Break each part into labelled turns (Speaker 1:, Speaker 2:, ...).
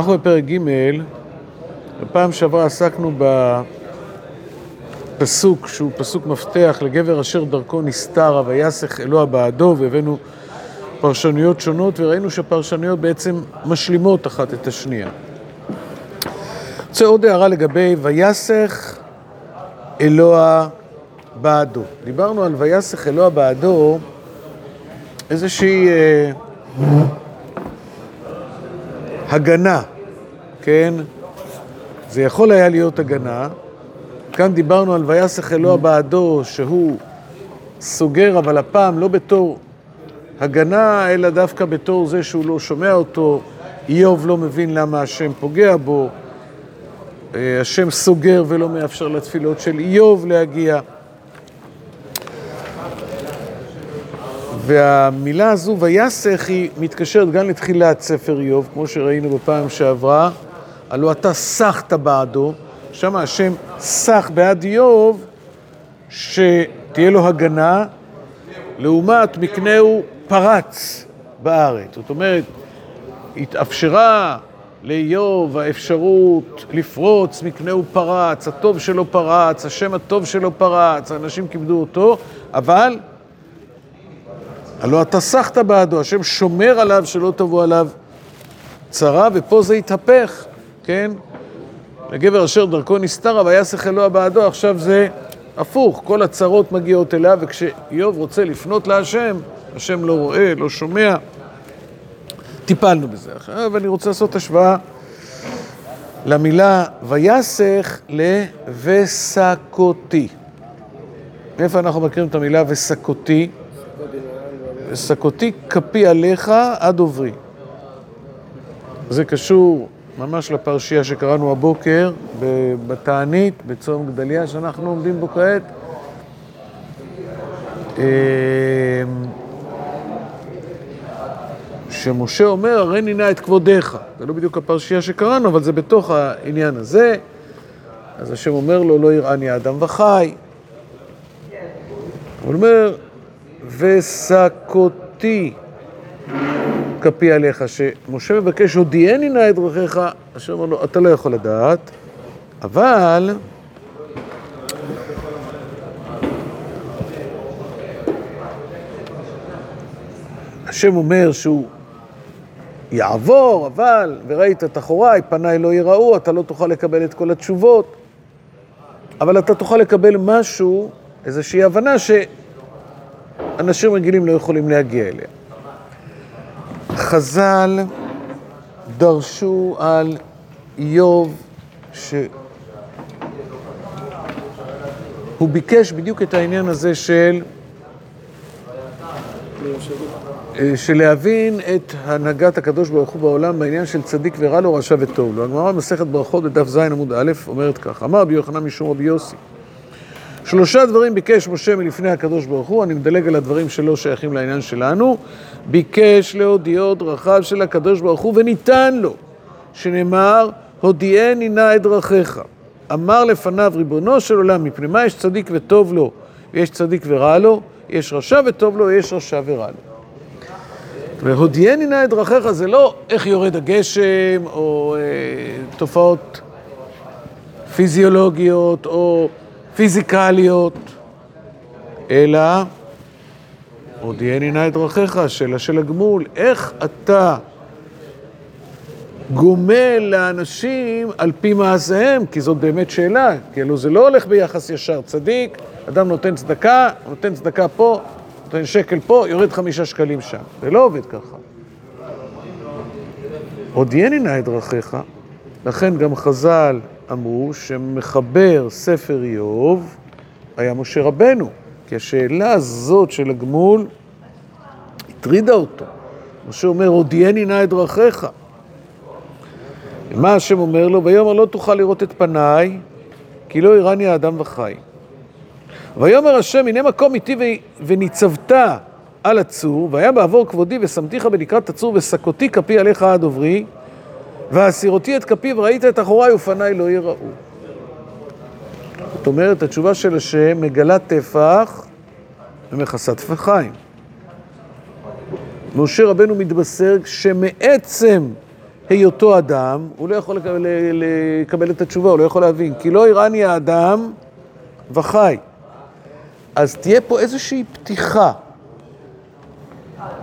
Speaker 1: אנחנו בפרק ג', בפעם שעברה עסקנו בפסוק שהוא פסוק מפתח לגבר אשר דרכו נסתר ויסך אלוה בעדו והבאנו פרשנויות שונות וראינו שהפרשנויות בעצם משלימות אחת את השנייה. רוצה עוד הערה לגבי ויסך אלוה בעדו. דיברנו על ויסך אלוה בעדו איזושהי אה, הגנה, כן? זה יכול היה להיות הגנה. כאן דיברנו על ויסך אלוה בעדו, שהוא סוגר, אבל הפעם לא בתור הגנה, אלא דווקא בתור זה שהוא לא שומע אותו. איוב לא מבין למה השם פוגע בו. אה, השם סוגר ולא מאפשר לתפילות של איוב להגיע. והמילה הזו, ויסך, היא מתקשרת גם לתחילת ספר איוב, כמו שראינו בפעם שעברה. הלא אתה סחת בעדו, שם השם סח בעד איוב, שתהיה לו הגנה, לעומת מקנהו פרץ בארץ. זאת אומרת, התאפשרה לאיוב האפשרות לפרוץ, מקנהו פרץ, הטוב שלו פרץ, השם הטוב שלו פרץ, האנשים כיבדו אותו, אבל הלא אתה סחת בעדו, השם שומר עליו שלא תבוא עליו צרה, ופה זה התהפך, כן? לגבר אשר דרכו נסתרה ויסך אלוה בעדו, עכשיו זה הפוך, כל הצרות מגיעות אליו, וכשאיוב רוצה לפנות להשם, השם לא רואה, לא שומע. טיפלנו בזה. עכשיו אני רוצה לעשות השוואה למילה ויסך ל"וסקותי". איפה אנחנו מכירים את המילה וסקותי? וסקותי כפי עליך עד עוברי. זה קשור ממש לפרשייה שקראנו הבוקר בתענית, בצום גדליה, שאנחנו עומדים בו כעת. אמ, שמשה אומר, הרי נינה את כבודיך. זה לא בדיוק הפרשייה שקראנו, אבל זה בתוך העניין הזה. אז השם אומר לו, לא יראני אדם וחי. הוא אומר, וסקותי. כפי עליך, שמשה מבקש, הודיעני נא את דרכיך, השם אומר לו, אתה לא יכול לדעת, אבל השם אומר שהוא יעבור, אבל, וראית את אחוריי, פניי לא יראו, אתה לא תוכל לקבל את כל התשובות, אבל אתה תוכל לקבל משהו, איזושהי הבנה שאנשים רגילים לא יכולים להגיע אליה. חז"ל דרשו על איוב שהוא ביקש בדיוק את העניין הזה של של להבין את הנהגת הקדוש ברוך הוא בעולם בעניין של צדיק ורע לו, רשע וטוב לו. הגמרא במסכת ברכות בדף ז עמוד א' אומרת כך, אמר רבי יוחנן משום רבי יוסי שלושה דברים ביקש משה מלפני הקדוש ברוך הוא, אני מדלג על הדברים שלא שייכים לעניין שלנו, ביקש להודיעו דרכיו של הקדוש ברוך הוא וניתן לו, שנאמר, הודיעני נא את דרכיך. אמר לפניו ריבונו של עולם, מפני מה יש צדיק וטוב לו, ויש צדיק ורע לו, יש רשע וטוב לו, יש רשע ורע לו. והודיעני נא את דרכיך זה לא איך יורד הגשם, או אה, תופעות פיזיולוגיות, או פיזיקליות, אלא הודיעני נא את דרכיך, שאלה של הגמול, איך אתה גומל לאנשים על פי מעשיהם, כי זאת באמת שאלה, כאילו זה לא הולך ביחס ישר. צדיק, אדם נותן צדקה, נותן צדקה פה, נותן שקל פה, יורד חמישה שקלים שם. זה לא עובד ככה. הודיעני נא את דרכיך, לכן גם חז"ל אמרו שמחבר ספר איוב היה משה רבנו, כי השאלה הזאת של הגמול הטרידה אותו. משה אומר, הודיעני נא את דרכיך. מה השם אומר לו? ויאמר לא תוכל לראות את פניי, כי לא יראני האדם וחי. ויאמר השם, הנה מקום איתי וניצבת על הצור, והיה בעבור כבודי ושמתיך בלקרת הצור וסקותי כפי עליך עד עוברי, והסירותי את כפי וראית את אחוריי ופניי לא יראו. זאת אומרת, התשובה של השם מגלה טפח ומכסה טפחיים. משה רבנו מתבשר שמעצם היותו אדם, הוא לא יכול לקבל, לקבל את התשובה, הוא לא יכול להבין. כי לא יראני האדם וחי. אז תהיה פה איזושהי פתיחה.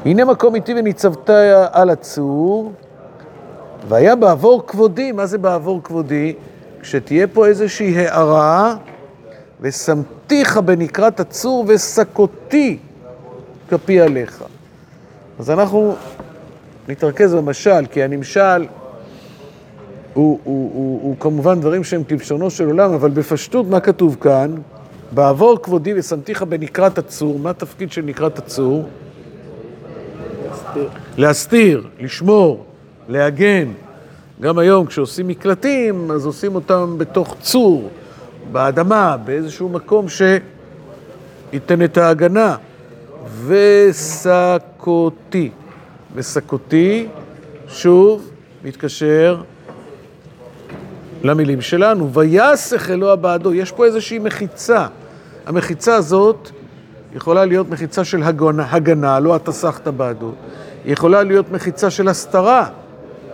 Speaker 1: הנה מקום איתי וניצבת על הצור, והיה בעבור כבודי, מה זה בעבור כבודי? כשתהיה פה איזושהי הערה, ושמתיך בנקרת הצור וסקותי כפי עליך. אז אנחנו נתרכז במשל, כי הנמשל הוא, הוא, הוא, הוא כמובן דברים שהם כלשונו של עולם, אבל בפשטות מה כתוב כאן? בעבור כבודי ושמתיך בנקרת הצור, מה התפקיד של נקרת הצור? להסתיר. להסתיר, לשמור, להגן. גם היום כשעושים מקלטים, אז עושים אותם בתוך צור, באדמה, באיזשהו מקום שייתן את ההגנה. וסקותי. וסקותי, שוב, מתקשר למילים שלנו. ויסך אלוה בעדו. יש פה איזושהי מחיצה. המחיצה הזאת יכולה להיות מחיצה של הגנה, הגנה לא אתה סחת בעדו. היא יכולה להיות מחיצה של הסתרה,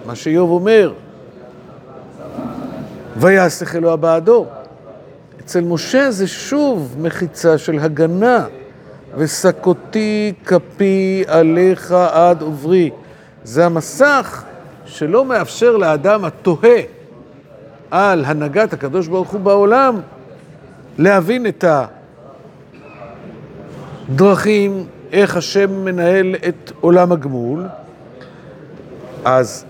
Speaker 1: מה שאיוב אומר. ויסך אלוה בעדו. אצל משה זה שוב מחיצה של הגנה. וסקותי כפי עליך עד עוברי. זה המסך שלא מאפשר לאדם התוהה על הנהגת הקדוש ברוך הוא בעולם להבין את הדרכים, איך השם מנהל את עולם הגמול. אז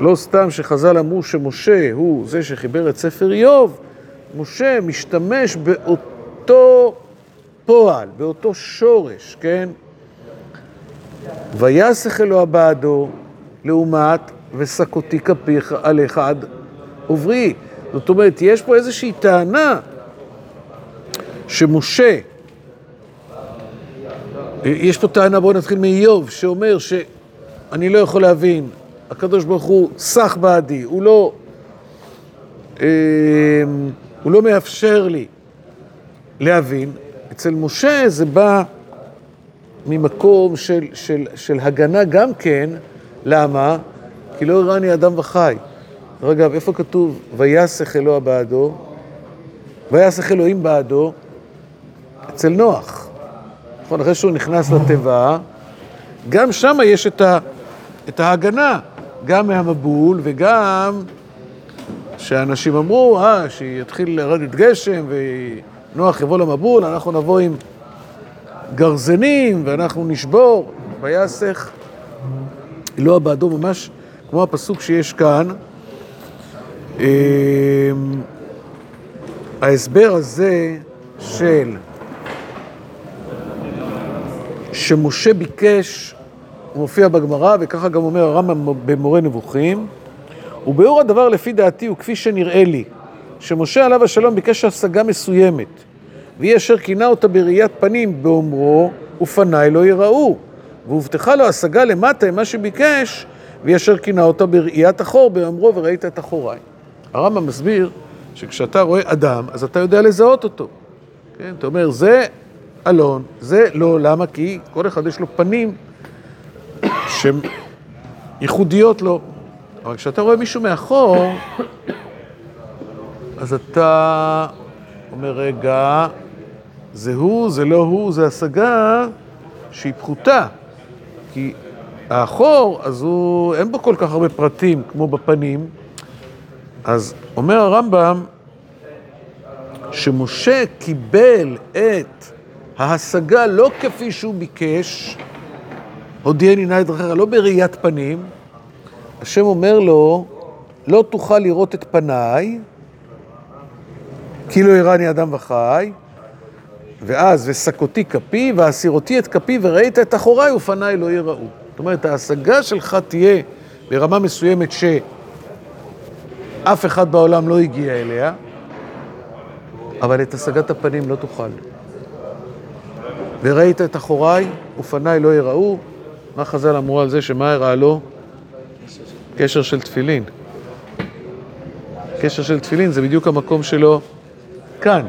Speaker 1: לא סתם שחז"ל אמרו שמשה הוא זה שחיבר את ספר איוב, משה משתמש באותו פועל, באותו שורש, כן? ויסך אלוה בעדו, לעומת וסקותי כפיך עליך עד עוברי. זאת אומרת, יש פה איזושהי טענה שמשה, יש פה טענה, בואו נתחיל מאיוב, שאומר שאני לא יכול להבין, הקדוש ברוך הוא סח בעדי, הוא לא, אה, הוא לא מאפשר לי להבין, אצל משה זה בא ממקום של, של, של הגנה גם כן, למה? כי לא הראני אדם וחי. אגב, איפה כתוב ויסך אלוה בעדו? ויסך אלוהים בעדו? אצל נוח. נכון, אחרי שהוא נכנס לתיבה, גם שם יש את, ה, את ההגנה, גם מהמבול וגם שאנשים אמרו, אה, שיתחיל לרדת גשם ו... נוח יבוא למבול, אנחנו נבוא עם גרזנים ואנחנו נשבור, ויסך אלוה בעדו ממש כמו הפסוק שיש כאן. אמ, ההסבר הזה של שמשה ביקש, הוא מופיע בגמרא, וככה גם אומר הרמב"ם במורה נבוכים, וביאור הדבר לפי דעתי הוא כפי שנראה לי. שמשה עליו השלום ביקש השגה מסוימת, והיא אשר כינה אותה בראיית פנים באומרו, ופניי לא יראו. והובטחה לו השגה למטה עם מה שביקש, והיא אשר כינה אותה בראיית אחור באומרו וראית את אחוריי. הרמב"ם מסביר שכשאתה רואה אדם, אז אתה יודע לזהות אותו. כן? אתה אומר, זה אלון, זה לא, למה? כי כל אחד יש לו פנים שהן ייחודיות לו. אבל כשאתה רואה מישהו מאחור, אז אתה אומר, רגע, זה הוא, זה לא הוא, זה השגה שהיא פחותה. כי האחור, אז הוא, אין בו כל כך הרבה פרטים כמו בפנים. אז אומר הרמב"ם, שמשה קיבל את ההשגה לא כפי שהוא ביקש, הודיעני נא את דרכיך, לא בראיית פנים, השם אומר לו, לא תוכל לראות את פניי, כאילו הראני אדם וחי, ואז וסקותי כפי, ואסירותי את כפי, וראית את אחוריי ופניי לא יראו. זאת אומרת, ההשגה שלך תהיה ברמה מסוימת שאף אחד בעולם לא הגיע אליה, אבל את השגת הפנים לא תוכל. וראית את אחוריי ופניי לא יראו, מה חז"ל אמרו על זה, שמה הראה לו? קשר של תפילין. קשר של תפילין זה בדיוק המקום שלו כאן.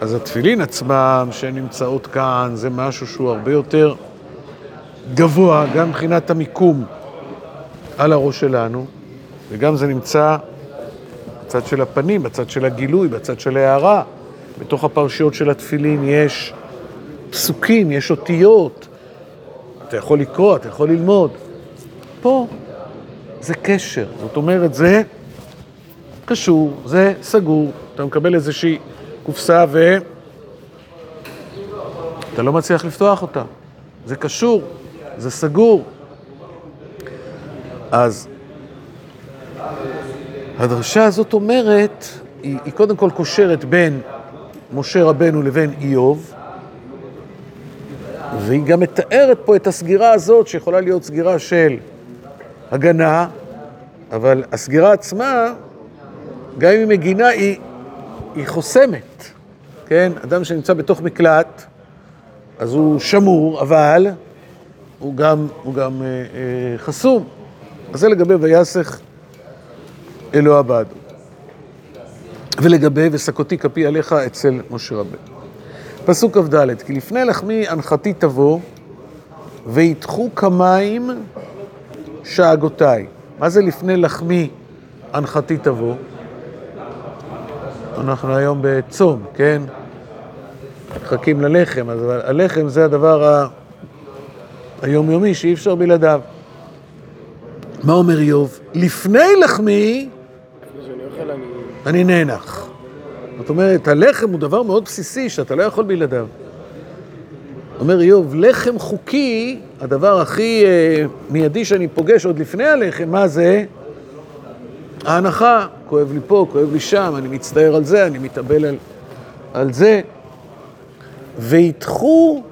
Speaker 1: אז התפילין עצמם שנמצאות כאן זה משהו שהוא הרבה יותר גבוה, גם מבחינת המיקום. על הראש שלנו, וגם זה נמצא בצד של הפנים, בצד של הגילוי, בצד של ההערה. בתוך הפרשיות של התפילין יש פסוקים, יש אותיות. אתה יכול לקרוא, אתה יכול ללמוד. פה זה קשר, זאת אומרת, זה קשור, זה סגור. אתה מקבל איזושהי קופסה ו... אתה לא מצליח לפתוח אותה. זה קשור, זה סגור. אז הדרשה הזאת אומרת, היא, היא קודם כל קושרת בין משה רבנו לבין איוב, והיא גם מתארת פה את הסגירה הזאת, שיכולה להיות סגירה של הגנה, אבל הסגירה עצמה, גם אם היא מגינה, היא, היא חוסמת, כן? אדם שנמצא בתוך מקלט, אז הוא שמור, אבל הוא גם, הוא גם אה, אה, חסום. אז זה לגבי ויסך אלוה בעדו. ולגבי וסקותי כפי עליך אצל משה רבנו. פסוק כ"ד, כי לפני לחמי הנחתי תבוא, ויתחו כמים שאגותיי. מה זה לפני לחמי הנחתי תבוא? אנחנו היום בצום, כן? מחכים ללחם, אז הלחם זה הדבר ה... היומיומי שאי אפשר בלעדיו. מה אומר איוב? לפני לחמי אני נאנח. זאת אומרת, הלחם הוא דבר מאוד בסיסי שאתה לא יכול בלעדיו. אומר איוב, לחם חוקי, הדבר הכי אה, מיידי שאני פוגש עוד לפני הלחם, מה זה? ההנחה. כואב לי פה, כואב לי שם, אני מצטער על זה, אני מתאבל על, על זה. ויתחו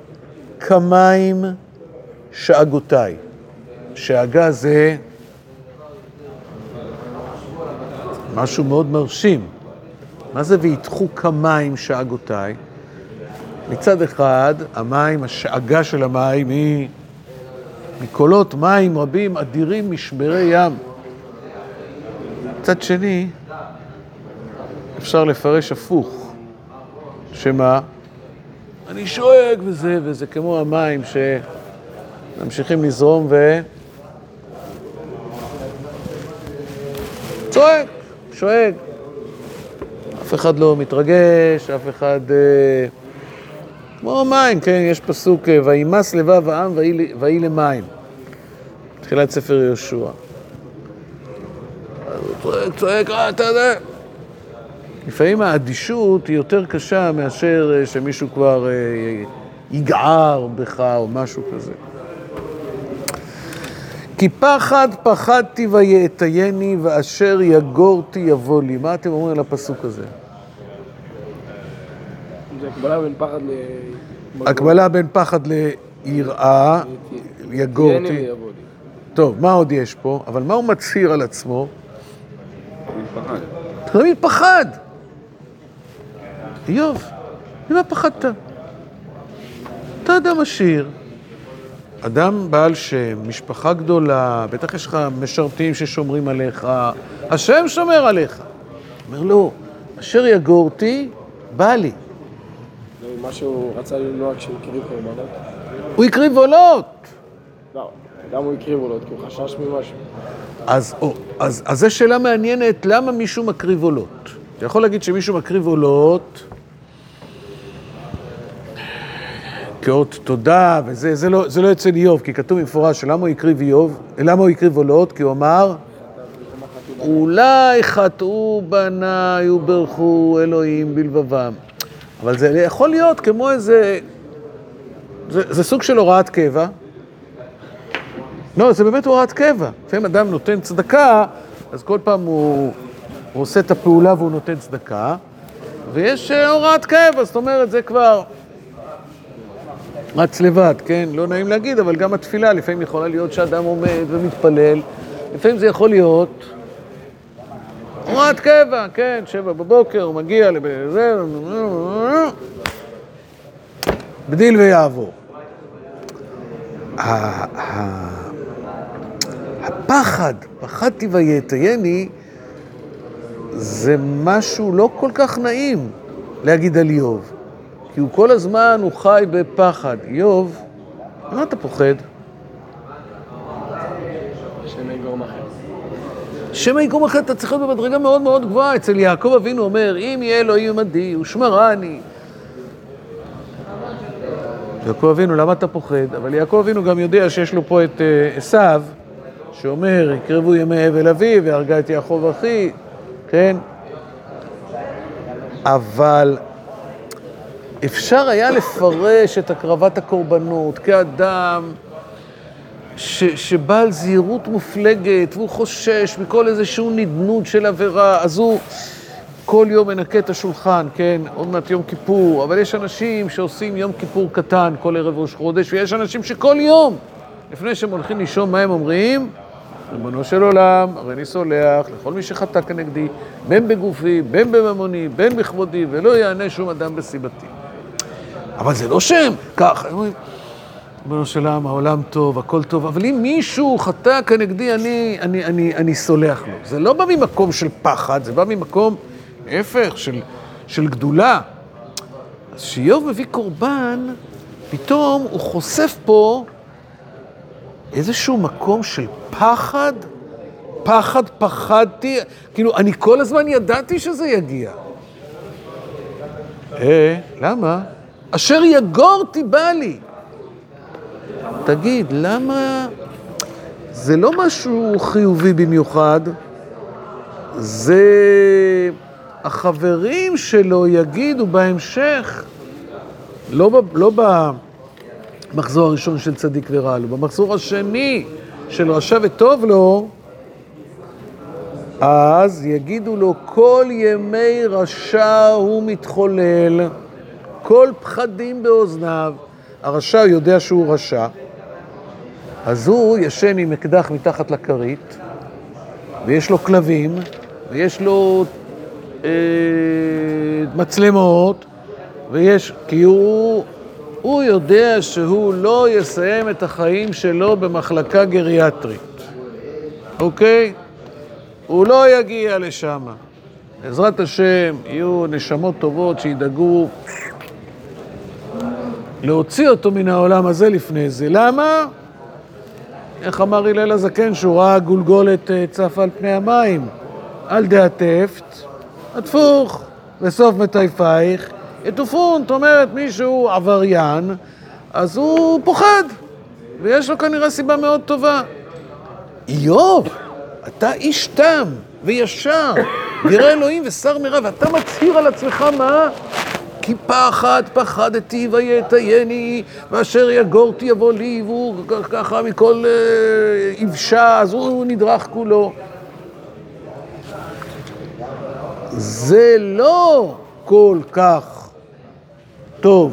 Speaker 1: כמים שאגותיי. שאגה זה משהו מאוד מרשים. מה זה ויתחו כמים שאגותיי? מצד אחד, המים, השאגה של המים היא מקולות מים רבים, אדירים, משברי ים. מצד שני, אפשר לפרש הפוך, שמה? אני שואג וזה, וזה כמו המים שממשיכים לזרום ו... צועק, שואג. אף אחד לא מתרגש, אף אחד... אה, כמו מים, כן, יש פסוק, אה, וימס לבב העם ויהי למים. תחילת ספר יהושע. אז הוא צועק, צועק, אה, אתה יודע. לפעמים האדישות היא יותר קשה מאשר אה, שמישהו כבר יגער בך או משהו כזה. כי פחד פחדתי ויאטייני, ואשר יגורתי יבוא לי. מה אתם אומרים על הפסוק הזה?
Speaker 2: זה הקבלה בין פחד ל...
Speaker 1: הקבלה בין פחד ליראה, יגורתי. טוב, מה עוד יש פה? אבל מה הוא מצהיר על עצמו? תמיד פחד. איוב, ממה פחדת? אתה אדם עשיר, אדם בעל שם, משפחה גדולה, בטח יש לך משרתים ששומרים עליך, השם שומר עליך. אומר לו, אשר יגורתי, בא לי.
Speaker 2: מה שהוא רצה למנוע כשהוא הקריב קורבנות?
Speaker 1: הוא הקריב עולות.
Speaker 2: לא, גם הוא הקריב עולות, כי הוא חשש ממשהו.
Speaker 1: אז, או, אז, אז זו שאלה מעניינת, למה מישהו מקריב עולות? אתה יכול להגיד שמישהו מקריב עולות כאות תודה, וזה זה לא, זה לא אצל איוב, כי כתוב במפורש שלמה הוא הקריב איוב, למה הוא הקריב עולות? כי הוא אמר, אולי חטאו בניי וברכו אלוהים בלבבם. אבל זה יכול להיות כמו איזה... זה, זה סוג של הוראת קבע. לא, זה באמת הוראת קבע. לפעמים אדם נותן צדקה, אז כל פעם הוא, הוא עושה את הפעולה והוא נותן צדקה, ויש אה, הוראת קבע, זאת אומרת, זה כבר רץ לבד, כן? לא נעים להגיד, אבל גם התפילה לפעמים יכולה להיות שאדם עומד ומתפלל, לפעמים זה יכול להיות הוראת קבע, כן, שבע בבוקר, הוא מגיע לזה, בדיל ויעבור. הפחד, פחדתי ויתייני, זה משהו לא כל כך נעים להגיד על איוב. כי הוא כל הזמן, הוא חי בפחד. איוב, מה אתה פוחד?
Speaker 2: השם יגרום אחר.
Speaker 1: שמא אתה צריך להיות במדרגה מאוד מאוד גבוהה. אצל יעקב אבינו אומר, אם יהיה אלוהים עמדי ושמרני. יעקב אבינו, למה אתה פוחד? אבל יעקב אבינו גם יודע שיש לו פה את אה, עשיו, שאומר, יקרבו ימי אבל אבי והרגה את יעקב אחי, כן? אבל אפשר היה לפרש את הקרבת הקורבנות כאדם ש, שבעל זהירות מופלגת והוא חושש מכל איזשהו נדנות של עבירה, אז הוא כל יום מנקה את השולחן, כן? עוד מעט יום כיפור, אבל יש אנשים שעושים יום כיפור קטן כל ערב ראש חודש, ויש אנשים שכל יום, לפני שהם הולכים לישון, מה הם אומרים? ריבונו של עולם, הרי אני סולח לכל מי שחטא כנגדי, בין בגופי, בין בממוני, בין בכבודי, ולא יענה שום אדם בסיבתי. אבל זה לא שם, ככה, הם אומרים, ריבונו של עולם, העולם טוב, הכל טוב, אבל אם מישהו חטא כנגדי, אני, אני, אני, אני סולח לו. זה לא בא ממקום של פחד, זה בא ממקום, להפך, של, של גדולה. אז כשאיוב מביא קורבן, פתאום הוא חושף פה איזשהו מקום של פחד, פחד, פחדתי, כאילו, אני כל הזמן ידעתי שזה יגיע. אה, למה? אשר יגורתי בא לי. תגיד, למה זה לא משהו חיובי במיוחד? זה החברים שלו יגידו בהמשך, לא, ב, לא במחזור הראשון של צדיק ורע לו, במחזור השני של רשע וטוב לו, אז יגידו לו, כל ימי רשע הוא מתחולל, כל פחדים באוזניו. הרשע יודע שהוא רשע, אז הוא ישן עם אקדח מתחת לכרית, ויש לו כלבים, ויש לו אה, מצלמות, ויש, כי הוא, הוא יודע שהוא לא יסיים את החיים שלו במחלקה גריאטרית, אוקיי? הוא לא יגיע לשם. בעזרת השם, יהיו נשמות טובות שידאגו להוציא אותו מן העולם הזה לפני זה. למה? איך אמר הלל הזקן שהוא ראה גולגולת אה, צפה על פני המים? אל דעטפת, התפוך, בסוף מטייפייך, יטופון. זאת אומרת, מישהו עבריין, אז הוא פוחד, ויש לו כנראה סיבה מאוד טובה. איוב, אתה איש תם וישר, ירא אלוהים ושר מרע, ואתה מצהיר על עצמך מה? כי פחד פחדתי ויתייני, ואשר יגורתי יבוא לי, והוא ככה מכל יבשה, אז הוא נדרך כולו. זה לא כל כך טוב,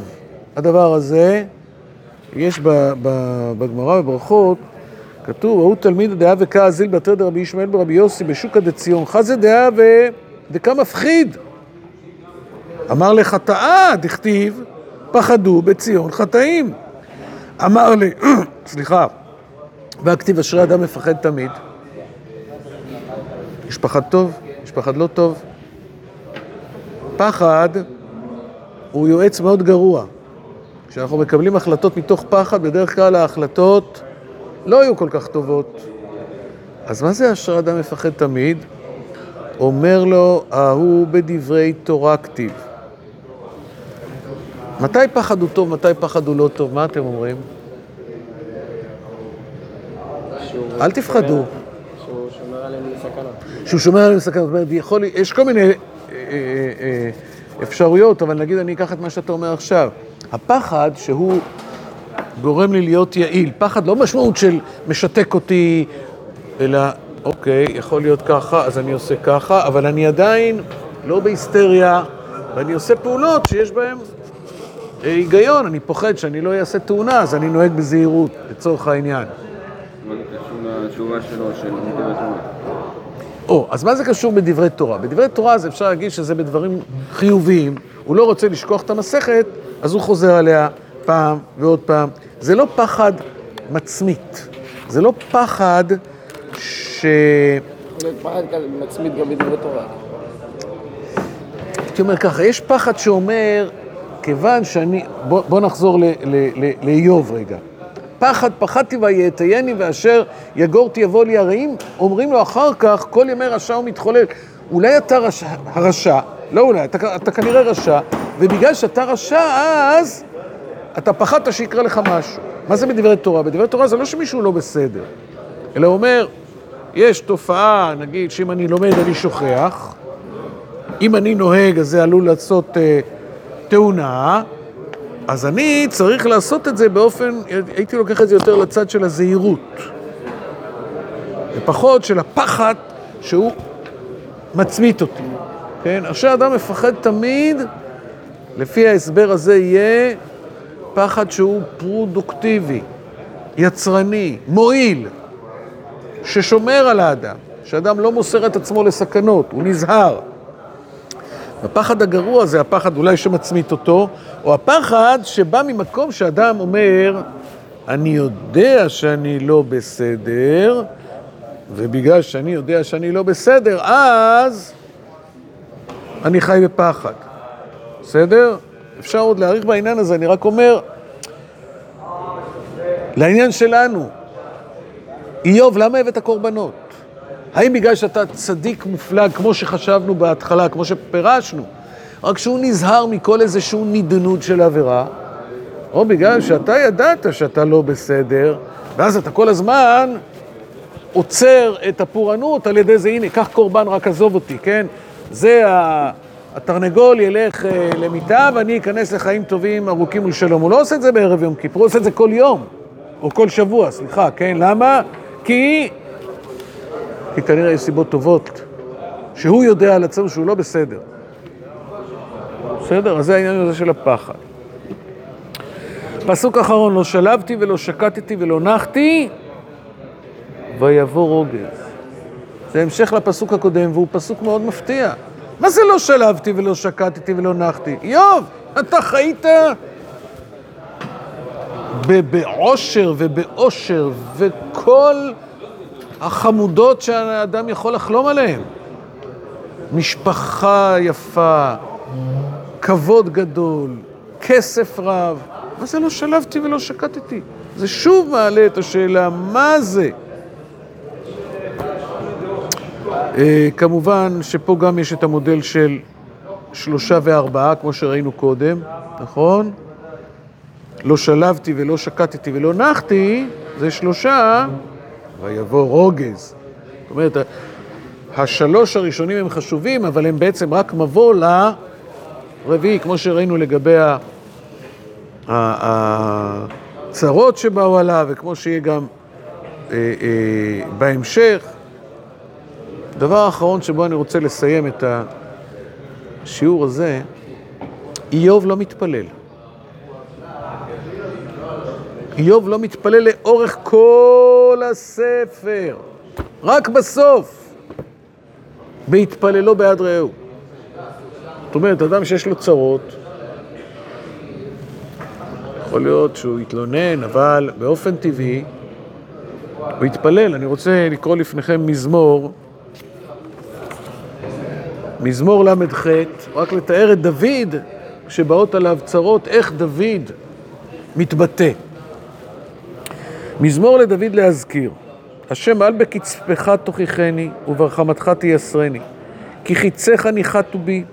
Speaker 1: הדבר הזה. יש בגמרא בברכות, כתוב, ההוא תלמיד הדעה וקא אזיל בתר דרבי ישמעאל ברבי יוסי בשוקא דציון, חזה דעה ודקה מפחיד. אמר לחטאה, דכתיב, פחדו בציון חטאים. אמר לי, סליחה, והכתיב אשרי אדם מפחד תמיד. יש פחד טוב, יש פחד לא טוב. פחד הוא יועץ מאוד גרוע. כשאנחנו מקבלים החלטות מתוך פחד, בדרך כלל ההחלטות לא היו כל כך טובות. אז מה זה אשר אדם מפחד תמיד? אומר לו, ההוא בדברי תורה כתיב. מתי פחד הוא טוב, מתי פחד הוא לא טוב? מה אתם אומרים? אל תפחדו.
Speaker 2: שהוא שומר עליהם מסכנות.
Speaker 1: שהוא שומר עליהם מסכנות. יש כל מיני אה, אה, אה, אפשרויות, אבל נגיד אני אקח את מה שאתה אומר עכשיו. הפחד שהוא גורם לי להיות יעיל. פחד לא משמעות של משתק אותי, אלא, אוקיי, יכול להיות ככה, אז אני עושה ככה, אבל אני עדיין לא בהיסטריה, ואני עושה פעולות שיש בהן היגיון. אני פוחד שאני לא אעשה תאונה, אז אני נוהג בזהירות, לצורך העניין.
Speaker 3: מה זה קשור לתשובה שלו, של דברי תורה?
Speaker 1: או, אז מה זה קשור בדברי תורה? בדברי תורה אז אפשר להגיד שזה בדברים חיוביים, הוא לא רוצה לשכוח את המסכת, אז הוא חוזר עליה פעם ועוד פעם. זה לא פחד מצמית, זה לא פחד ש...
Speaker 2: יכול להיות פחד כזה מצמיד גם בדברי תורה.
Speaker 1: הייתי אומר ככה, יש פחד שאומר, כיוון שאני... בוא, בוא נחזור לאיוב רגע. פחד פחדתי ויעטייני ואשר יגורתי יבוא לי הרעים, אומרים לו אחר כך, כל ימי רשע הוא מתחולל. אולי אתה רשע, הרשע, לא אולי, אתה, אתה כנראה רשע, ובגלל שאתה רשע, אז אתה פחדת שיקרה לך משהו. מה זה בדברי תורה? בדברי תורה זה לא שמישהו לא בסדר, אלא אומר, יש תופעה, נגיד, שאם אני לומד אני שוכח, אם אני נוהג אז זה עלול לעשות אה, תאונה, אז אני צריך לעשות את זה באופן, הייתי לוקח את זה יותר לצד של הזהירות, ופחות של הפחד שהוא מצמית אותי, כן? עכשיו אדם מפחד תמיד, לפי ההסבר הזה יהיה פחד שהוא פרודוקטיבי, יצרני, מועיל, ששומר על האדם, שאדם לא מוסר את עצמו לסכנות, הוא נזהר. הפחד הגרוע זה הפחד אולי שמצמית אותו, או הפחד שבא ממקום שאדם אומר, אני יודע שאני לא בסדר, ובגלל שאני יודע שאני לא בסדר, אז אני חי בפחד. בסדר? אפשר עוד להאריך בעניין הזה, אני רק אומר, לעניין שלנו, איוב, למה הבאת קורבנות? האם בגלל שאתה צדיק מופלג, כמו שחשבנו בהתחלה, כמו שפירשנו, רק שהוא נזהר מכל איזשהו נדנות של עבירה, או בגלל שאתה ידעת שאתה לא בסדר, ואז אתה כל הזמן עוצר את הפורענות על ידי זה, הנה, קח קורבן, רק עזוב אותי, כן? זה ה... התרנגול ילך אה, למיטה ואני אכנס לחיים טובים, ארוכים ולשלום. הוא לא עושה את זה בערב יום כיפור, הוא עושה את זה כל יום, או כל שבוע, סליחה, כן? למה? כי... כי כנראה יש סיבות טובות, שהוא יודע על עצמו שהוא לא בסדר. בסדר? אז זה העניין הזה של הפחד. פסוק אחרון, לא שלבתי ולא שקטתי ולא נחתי, ויבוא רוגז. זה המשך לפסוק הקודם, והוא פסוק מאוד מפתיע. מה זה לא שלבתי ולא שקטתי ולא נחתי? איוב, אתה חיית בעושר ובאושר וכל החמודות שהאדם יכול לחלום עליהן. משפחה יפה, כבוד גדול, כסף רב. מה זה לא שלבתי ולא שקטתי? זה שוב מעלה את השאלה, מה זה? אה, כמובן שפה גם יש את המודל של שלושה וארבעה, כמו שראינו קודם, נכון? לא שלבתי ולא שקטתי ולא נחתי, זה שלושה, ויבוא רוגז. זאת אומרת, השלוש הראשונים הם חשובים, אבל הם בעצם רק מבוא לרביעי, כמו שראינו לגבי הצרות שבאו עליו, וכמו שיהיה גם אה, אה, בהמשך. דבר אחרון שבו אני רוצה לסיים את השיעור הזה, איוב לא מתפלל. איוב לא מתפלל לאורך כל הספר, רק בסוף, בהתפללו בעד רעהו. זאת אומרת, אדם שיש לו צרות, יכול להיות שהוא יתלונן, אבל באופן טבעי הוא יתפלל. אני רוצה לקרוא לפניכם מזמור מזמור ל"ח, רק לתאר את דוד, שבאות עליו צרות, איך דוד מתבטא. מזמור לדוד להזכיר, השם אל בקצפך תוכיחני וברחמתך תייסרני, כי חיציך ניחתו בי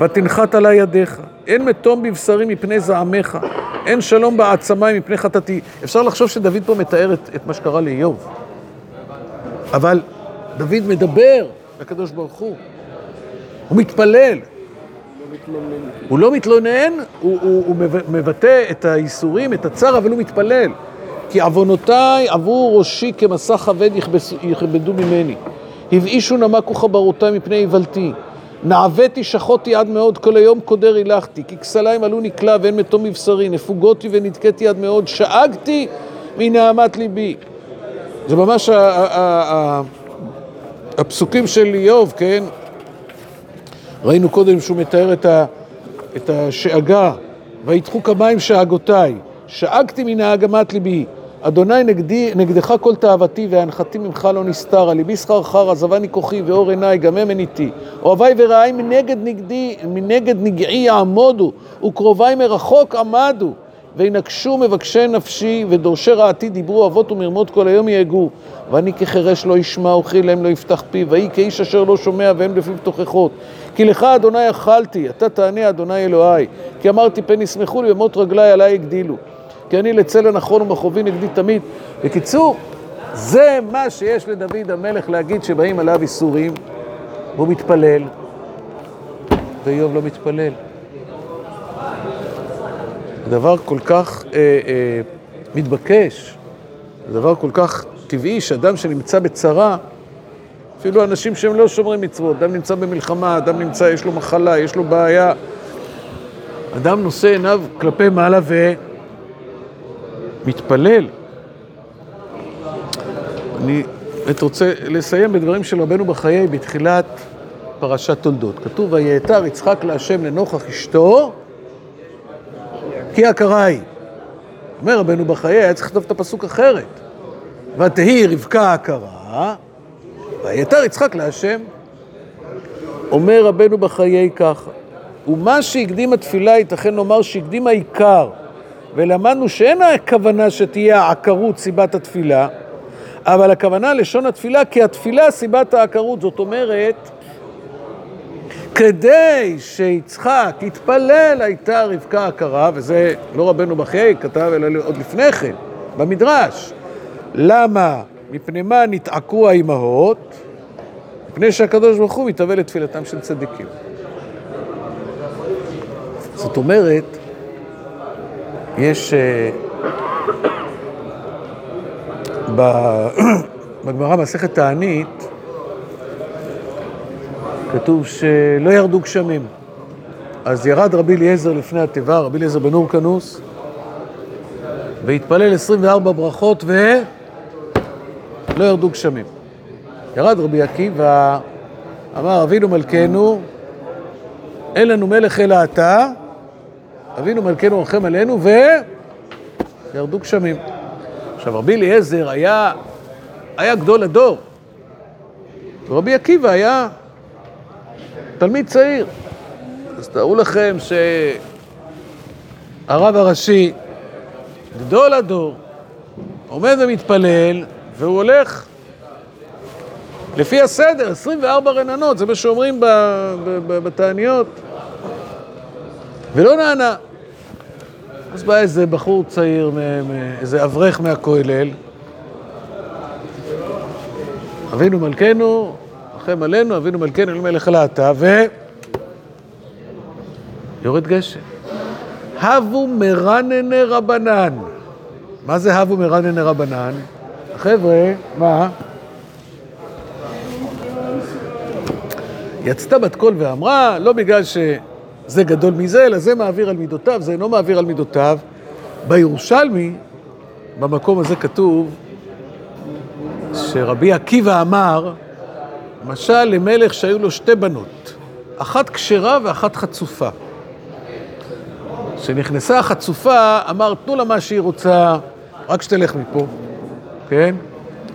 Speaker 1: ותנחת עלי ידיך, אין מתום בבשרי מפני זעמך, אין שלום בעצמי מפני חטאתי. אפשר לחשוב שדוד פה מתאר את, את מה שקרה לאיוב, אבל דוד מדבר לקדוש ברוך הוא. הוא מתפלל. הוא לא מתלונן, הוא, הוא, הוא מבטא את הייסורים, את הצער, אבל הוא מתפלל. כי עוונותיי עבור ראשי כמסע כבד יכבדו ממני. הבאישו נמקו חברותיי מפני איוולתי. נעוויתי שחותי עד מאוד, כל היום קודר הילכתי. כי כסליים עלו נקלע ואין מתום מבשרי. נפוגותי ונדכאתי עד מאוד, שאגתי מנהמת ליבי. זה ממש הפסוקים של איוב, כן? ראינו קודם שהוא מתאר את, השאגה, ויתחו כמים שאגותיי, שאגתי מנהגמת ליבי, אדוני נגדי, נגדך כל תאוותי, והנחתי ממך לא נסתרה, ליבי שכר חר, עזבני כוחי ואור עיניי, גם הם עניתי. אוהביי ורעי מנגד נגדי, מנגד נגעי יעמודו, וקרוביי מרחוק עמדו. וינקשו מבקשי נפשי ודורשי רעתי דיברו אבות ומרמות כל היום יהגו ואני כחירש לא ישמע וכי להם לא יפתח פי ויהי כאיש אשר לא שומע והם בפיו תוכחות כי לך אדוני אכלתי אתה תענה אדוני אלוהי. כי אמרתי פן ישמחו לי ומות רגלי עלי הגדילו. כי אני לצלע נכון ומחובי נגדי תמיד. בקיצור זה מה שיש לדוד המלך להגיד שבאים עליו איסורים. והוא מתפלל ואיוב לא מתפלל. דבר כל כך אה, אה, מתבקש, דבר כל כך טבעי שאדם שנמצא בצרה, אפילו אנשים שהם לא שומרי מצוות, אדם נמצא במלחמה, אדם נמצא, יש לו מחלה, יש לו בעיה, אדם נושא עיניו כלפי מעלה ומתפלל. אני באמת רוצה לסיים בדברים של רבנו בחיי בתחילת פרשת תולדות. כתוב, ויעתר יצחק להשם לנוכח אשתו כי הכרה היא. אומר רבנו בחיי, היה צריך לכתוב את הפסוק אחרת. ותהי רבקה הכרה, ויתר יצחק להשם. אומר רבנו בחיי ככה, ומה שהקדים התפילה ייתכן לומר שהקדים העיקר, ולמדנו שאין הכוונה שתהיה העקרות סיבת התפילה, אבל הכוונה לשון התפילה, כי התפילה סיבת העקרות, זאת אומרת, כדי שיצחק יתפלל הייתה רבקה הכרה, וזה לא רבנו בחיי כתב, אלא עוד לפני כן, במדרש. למה? מפני מה נתעקרו האימהות? מפני שהקדוש ברוך הוא מתהווה לתפילתם של צדיקים. זאת אומרת, יש... בגמרא מסכת תענית כתוב שלא ירדו גשמים. אז ירד רבי אליעזר לפני התיבה, רבי אליעזר בן אורקנוס, והתפלל 24 ברכות ולא ירדו גשמים. ירד רבי עקיבא, אמר אבינו מלכנו, אין לנו מלך אלא אתה, אבינו מלכנו רחם עלינו וירדו גשמים. עכשיו רבי אליעזר היה, היה גדול הדור, ורבי עקיבא היה תלמיד צעיר. אז תארו לכם שהרב הראשי, גדול הדור, עומד ומתפלל, והוא הולך לפי הסדר, 24 רננות, זה מה שאומרים בתעניות, ולא נענה. אז בא איזה בחור צעיר, איזה אברך מהכולל, אבינו מלכנו, רחם עלינו, אבינו מלכנו, אל מלך להטה, ו... יורד גשם. הבו מרננה רבנן. מה זה הבו מרננה רבנן? חבר'ה, מה? יצתה בת קול ואמרה, לא בגלל שזה גדול מזה, אלא זה מעביר על מידותיו, זה אינו מעביר על מידותיו. בירושלמי, במקום הזה כתוב, שרבי עקיבא אמר, משל למלך שהיו לו שתי בנות, אחת כשרה ואחת חצופה. כשנכנסה החצופה, אמר, תנו לה מה שהיא רוצה, רק שתלך מפה, כן?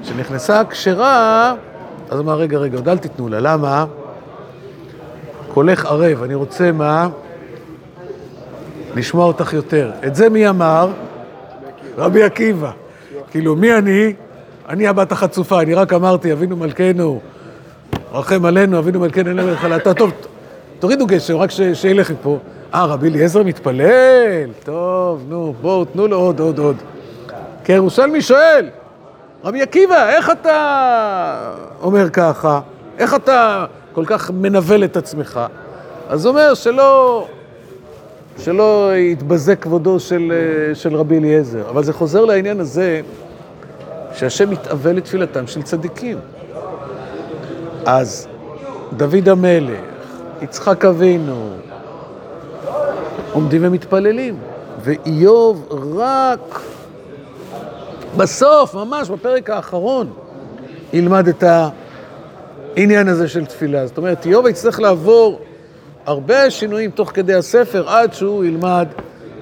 Speaker 1: כשנכנסה הכשרה, אז אמר, רגע, רגע, עוד אל תיתנו לה, למה? קולך ערב, אני רוצה מה? לשמוע אותך יותר. את זה מי אמר? רבי עקיבא. כאילו, מי אני? אני הבת החצופה, אני רק אמרתי, אבינו מלכנו, רחם עלינו, אבינו מלכנו, אין לך חלתה. טוב, תורידו גשם, רק שילך מפה. אה, רבי אליעזר מתפלל? טוב, נו, בואו, תנו לו עוד, עוד, עוד. כי ירושלמי שואל, רבי עקיבא, איך אתה אומר ככה? איך אתה כל כך מנבל את עצמך? אז אומר שלא, שלא יתבזה כבודו של, של רבי אליעזר. אבל זה חוזר לעניין הזה שהשם מתאבל לתפילתם של צדיקים. אז דוד המלך, יצחק אבינו, עומדים ומתפללים, ואיוב רק בסוף, ממש בפרק האחרון, ילמד את העניין הזה של תפילה. זאת אומרת, איוב יצטרך לעבור הרבה שינויים תוך כדי הספר עד שהוא ילמד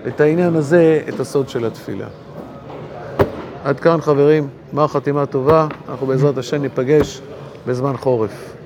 Speaker 1: את העניין הזה, את הסוד של התפילה. עד כאן חברים, גמר חתימה טובה, אנחנו בעזרת השם ניפגש בזמן חורף.